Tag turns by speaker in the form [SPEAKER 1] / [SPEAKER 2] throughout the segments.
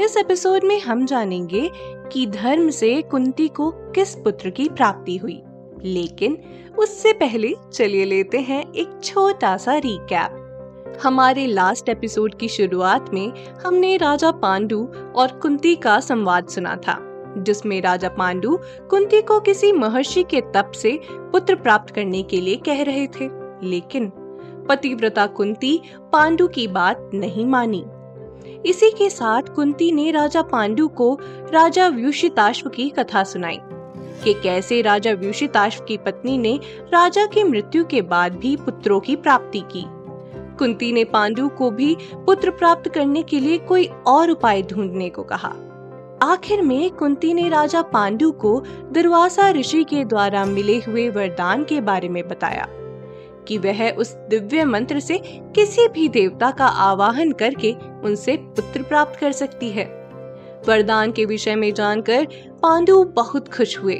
[SPEAKER 1] इस एपिसोड में हम जानेंगे कि धर्म से कुंती को किस पुत्र की प्राप्ति हुई। लेकिन उससे पहले चलिए लेते हैं एक छोटा सा रिकैप हमारे लास्ट एपिसोड की शुरुआत में हमने राजा पांडु और कुंती का संवाद सुना था, जिसमें राजा पांडु कुंती को किसी महर्षि के तप से पुत्र प्राप्त करने के लिए कह रहे थे। लेकिन पतिव्रता कुंती पांडु की बात नहीं मानी। इसी के साथ कुंती ने राजा पांडु को राजा व्यूषिताश्व की कथा सुनाई, कि कैसे राजा व्यूषिताश्व की पत्नी ने राजा की मृत्यु के बाद भी पुत्रों की प्राप्ति की। कुंती ने पांडु को भी पुत्र प्राप्त करने के लिए कोई और उपाय ढूँढने को कहा। आखिर में कुंती ने राजा पांडु को दुर्वासा ऋषि के द्वारा मिले हुए वरदान के बारे में बताया। कि वह उस दिव्य मंत्र से किसी भी देवता का आवाहन करके उनसे पुत्र प्राप्त कर सकती है। वरदान के विषय में जानकर पांडु बहुत खुश हुए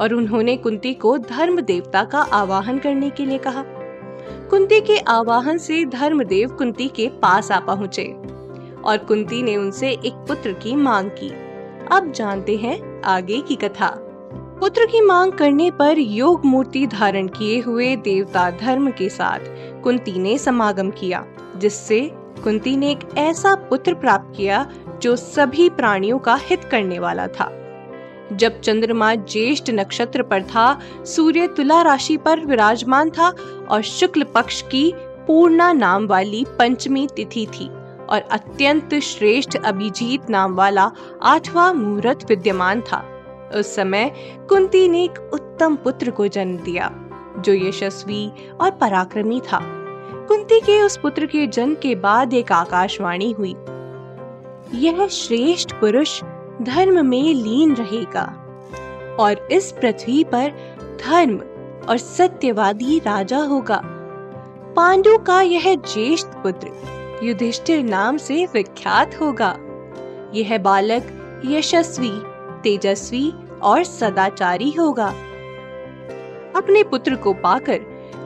[SPEAKER 1] और उन्होंने कुंती को धर्म देवता का आवाहन करने के लिए कहा। कुंती के आवाहन से धर्मदेव कुंती के पास आ पहुँचे और कुंती ने उनसे एक पुत्र की मांग की। अब जानते हैं आगे की कथा। पुत्र की मांग करने पर योग मूर्ति धारण किए हुए देवता धर्म के साथ कुंती ने समागम किया, जिससे कुंती ने एक ऐसा पुत्र प्राप्त किया जो सभी प्राणियों का हित करने वाला था। जब चंद्रमा ज्येष्ठ नक्षत्र पर था, सूर्य तुला राशि पर विराजमान था और शुक्ल पक्ष की पूर्णा नाम वाली पंचमी तिथि थी और अत्यंत श्रेष्ठ अभिजीत नाम वाला आठवां मुहूर्त विद्यमान था। उस समय कुंती ने एक उत्तम पुत्र को जन्म दिया, जो यशस्वी और पराक्रमी था। कुंती के उस पुत्र के जन्म के बाद एक आकाशवाणी हुई। यह श्रेष्ठ पुरुष धर्म में लीन रहेगा और इस पृथ्वी पर धर्म और सत्यवादी राजा होगा। पांडु का यह ज्येष्ठ पुत्र युधिष्ठिर नाम से विख्यात होगा। यह बालक यशस्वी, तेजस्वी और सदाचारी होगा। अपने पुत्र को पाकर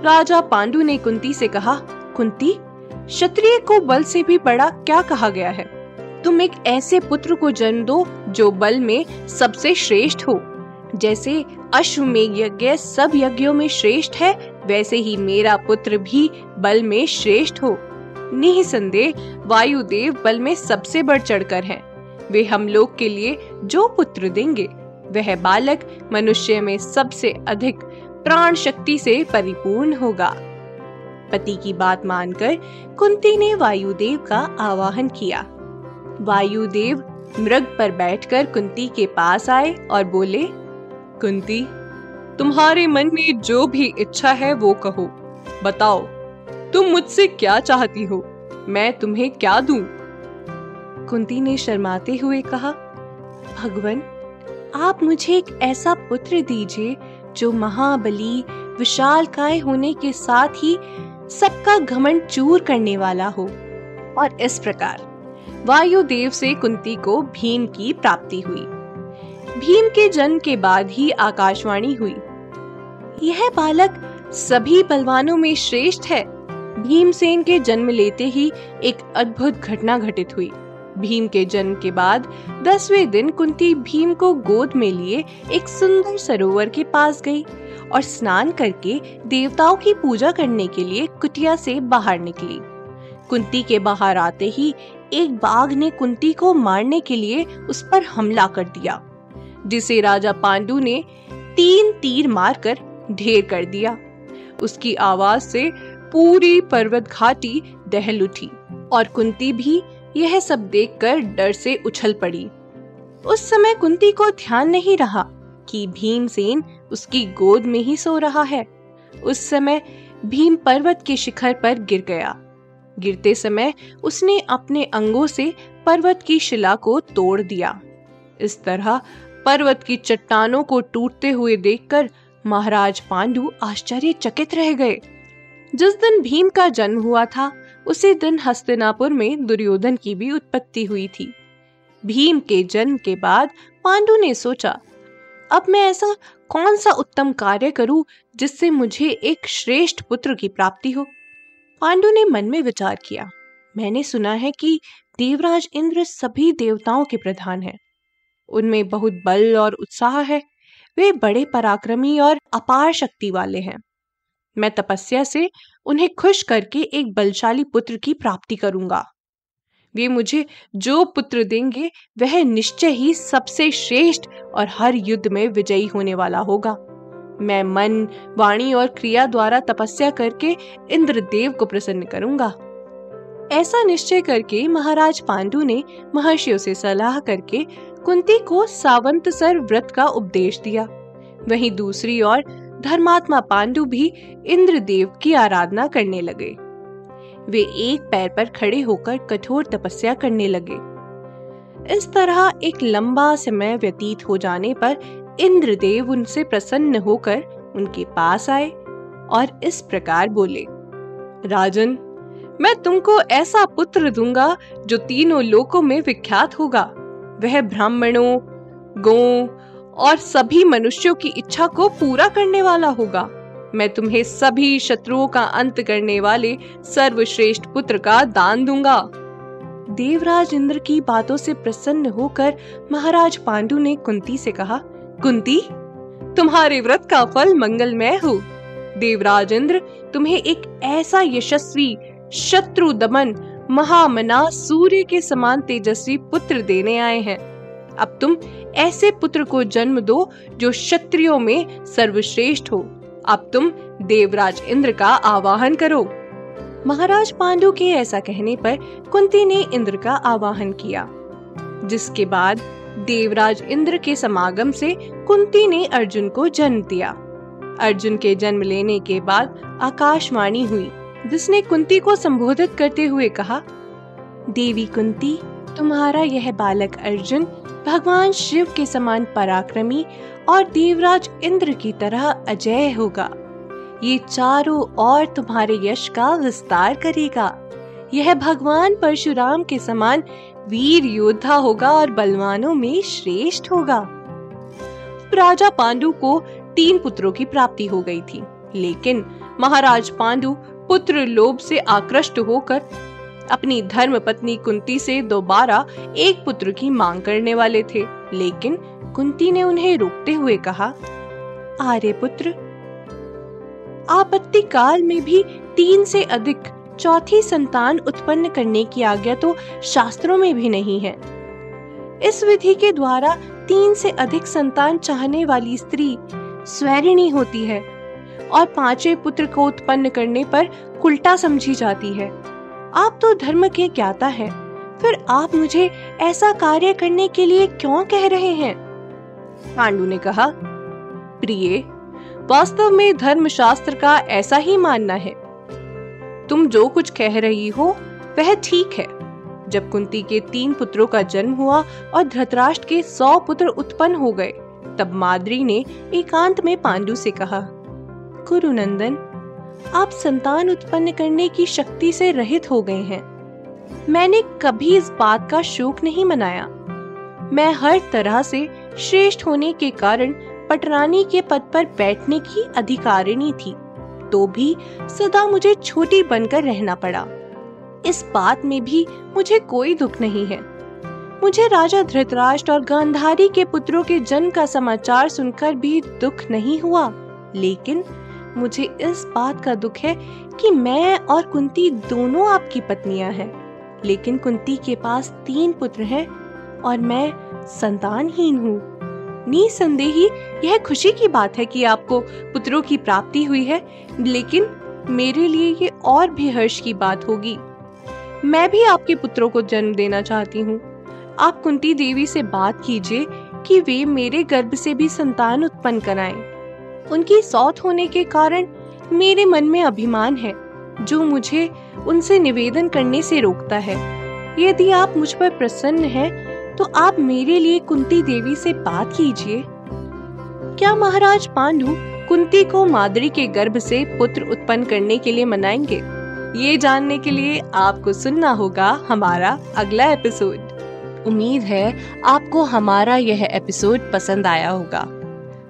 [SPEAKER 1] राजा पांडु ने कुंती से कहा, कुंती, क्षत्रिय को बल से भी बड़ा क्या कहा गया है? तुम एक ऐसे पुत्र को जन्म दो जो बल में सबसे श्रेष्ठ हो। जैसे अश्वमेघ यज्ञ सब यज्ञों में श्रेष्ठ है, वैसे ही मेरा पुत्र भी बल में श्रेष्ठ हो। निसंदेह वायुदेव बल में सबसे बढ़ चढ़कर हैं। वे हम लोग के लिए जो पुत्र देंगे वह बालक मनुष्य में सबसे अधिक प्राण शक्ति से परिपूर्ण होगा। पति की बात मानकर कुंती ने वायुदेव का आवाहन किया। वायुदेव मृग पर बैठकर कुंती के पास आए और बोले, कुंती, तुम्हारे मन में जो भी इच्छा है वो कहो। बताओ, तुम मुझसे क्या चाहती हो? मैं तुम्हें क्या दूँ? कुंती ने शर्माते हुए कहा, भगवान आप मुझे एक ऐसा पुत्र दीजिए, जो महाबली, विशाल काय होने के साथ ही सबका घमंड चूर करने वाला हो। और इस प्रकार, वायुदेव से कुंती को भीम की प्राप्ति हुई। भीम के जन्म के बाद ही आकाशवाणी हुई। यह बालक सभी बलवानों में श्रेष्ठ है। भीमसेन के जन्म लेते ही एक अद्भुत घटना घटित हुई। भीम के जन्म के बाद दसवें दिन कुंती भीम को गोद में लिए एक सुंदर सरोवर के पास गई और स्नान करके देवताओं की पूजा करने के लिए कुटिया से बाहर निकली। कुंती के बाहर आते ही एक बाघ ने कुंती को मारने के लिए उस पर हमला कर दिया, जिसे राजा पांडु ने तीन तीर मारकर ढेर कर दिया। उसकी आवाज़ से पूरी पर्वत घाटी दहल उठी और कुंती भी यह सब देखकर डर से उछल पड़ी। उस समय कुंती को ध्यान नहीं रहा कि भीमसेन उसकी गोद में ही सो रहा है। उस समय भीम पर्वत के शिखर पर गिर गया। गिरते समय उसने अपने अंगों से पर्वत की शिला को तोड़ दिया। इस तरह पर्वत की चट्टानों को टूटते हुए देखकर महाराज पांडु आश्चर्यचकित रह गए। जिस दिन भीम का जन्म हुआ था उसी दिन हस्तिनापुर में दुर्योधन की भी उत्पत्ति हुई थी। भीम के जन्म के बाद पांडु ने सोचा, अब मैं ऐसा कौन सा उत्तम कार्य करूँ जिससे मुझे एक श्रेष्ठ पुत्र की प्राप्ति हो? पांडु ने मन में विचार किया। मैंने सुना है कि देवराज इंद्र सभी देवताओं के प्रधान हैं। उनमें बहुत बल और उत्साह है। वे बड़े पराक्रमी और अपार शक्ति वाले हैं। मैं तपस्या से उन्हें खुश करके एक बलशाली पुत्र की प्राप्ति करूँगा। वे मुझे जो पुत्र देंगे, वह निश्चय ही सबसे श्रेष्ठ और हर युद्ध में विजयी होने वाला होगा। मैं मन, वाणी और क्रिया द्वारा तपस्या करके इंद्रदेव को प्रसन्न करूँगा। ऐसा निश्चय करके महाराज पांडु ने महर्षियों से सलाह करके कुंती को सावंत सर व्रत का उपदेश दिया। वहीं दूसरी ओर धर्मात्मा पांडु भी इंद्रदेव की आराधना करने लगे। वे एक पैर पर खड़े होकर कठोर तपस्या करने लगे। इस तरह एक लंबा समय व्यतीत हो जाने पर इंद्रदेव उनसे प्रसन्न होकर उनके पास आए और इस प्रकार बोले, राजन, मैं तुमको ऐसा पुत्र दूँगा जो तीनों लोकों में विख्यात होगा। वह ब्राह्मणों, गो और सभी मनुष्यों की इच्छा को पूरा करने वाला होगा। मैं तुम्हें सभी शत्रुओं का अंत करने वाले सर्वश्रेष्ठ पुत्र का दान दूँगा। देवराज इंद्र की बातों से प्रसन्न होकर महाराज पांडु ने कुंती से कहा, कुंती, तुम्हारे व्रत का फल मंगलमय हो। देवराज इंद्र, तुम्हें एक ऐसा यशस्वी, शत्रु दमन, महामना सूर्य के समान तेजस्वी पुत्र देने आए हैं। अब तुम ऐसे पुत्र को जन्म दो जो क्षत्रियो में सर्वश्रेष्ठ हो। अब तुम देवराज इंद्र का आवाहन करो। महाराज पांडु के ऐसा कहने पर कुंती ने इंद्र का आवाहन किया, जिसके बाद देवराज इंद्र के समागम से कुंती ने अर्जुन को जन्म दिया। अर्जुन के जन्म लेने के बाद आकाशवाणी हुई, जिसने कुंती को संबोधित करते हुए कहा, देवी कुंती तुम्हारा यह बालक अर्जुन भगवान शिव के समान पराक्रमी और देवराज इंद्र की तरह अजय होगा। ये चारों और तुम्हारे यश का विस्तार करेगा। यह भगवान परशुराम के समान वीर योद्धा होगा और बलवानों में श्रेष्ठ होगा। राजा पांडु को तीन पुत्रों की प्राप्ति हो गई थी, लेकिन महाराज पांडु पुत्र लोभ से आकृष्ट होकर अपनी धर्म पत्नी कुंती से दोबारा एक पुत्र की मांग करने वाले थे, लेकिन कुंती ने उन्हें रोकते हुए कहा, आर्य पुत्र, आपत्ति काल में भी तीन से अधिक चौथी संतान उत्पन्न करने की आज्ञा तो शास्त्रों में भी नहीं है। इस विधि के द्वारा तीन से अधिक संतान चाहने वाली स्त्री स्वैरिणी होती है और पांचवे पुत्र को उत्पन्न करने पर उल्टा समझी जाती है। आप तो धर्म के ज्ञाता हैं, फिर आप मुझे ऐसा कार्य करने के लिए क्यों कह रहे हैं? पांडु ने कहा प्रिय वास्तव में धर्म शास्त्र का ऐसा ही मानना है। तुम जो कुछ कह रही हो वह ठीक है। जब कुंती के तीन पुत्रों का जन्म हुआ और धृतराष्ट्र के सौ पुत्र उत्पन्न हो गए तब माद्री ने एकांत में पांडु से कहा कुरुनंदन आप संतान उत्पन्न करने की शक्ति से रहित हो गए हैं। मैंने कभी इस बात का शोक नहीं मनाया। मैं हर तरह से श्रेष्ठ होने के कारण पटरानी के पद पर बैठने की अधिकारिणी थी तो भी सदा मुझे छोटी बनकर रहना पड़ा। इस बात में भी मुझे कोई दुख नहीं है। मुझे राजा धृतराष्ट्र और गांधारी के पुत्रों के जन्म का समाचार सुनकर भी दुख नहीं हुआ, लेकिन मुझे इस बात का दुख है कि मैं और कुंती दोनों आपकी पत्नियाँ हैं। लेकिन कुंती के पास तीन पुत्र हैं और मैं संतानहीन हूँ। निसंदेही यह खुशी की बात है कि आपको पुत्रों की प्राप्ति हुई है, लेकिन मेरे लिए ये और भी हर्ष की बात होगी। मैं भी आपके पुत्रों को जन्म देना चाहती हूँ। आप कुंती देवी से बात कीजिए कि वे मेरे गर्भ से भी संतान उत्पन्न कराएँ। उनकी सौत होने के कारण मेरे मन में अभिमान है जो मुझे उनसे निवेदन करने से रोकता है। यदि आप मुझ पर प्रसन्न हैं, तो आप मेरे लिए कुंती देवी से बात कीजिए। क्या महाराज पांडु कुंती को मादरी के गर्भ से पुत्र उत्पन्न करने के लिए मनाएँगे? ये जानने के लिए आपको सुनना होगा हमारा अगला एपिसोड। उम्मीद है आपको हमारा यह एपिसोड पसंद आया होगा।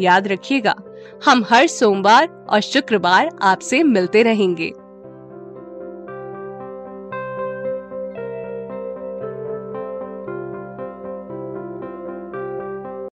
[SPEAKER 1] याद रखिएगा हम हर सोमवार और शुक्रवार आपसे मिलते रहेंगे।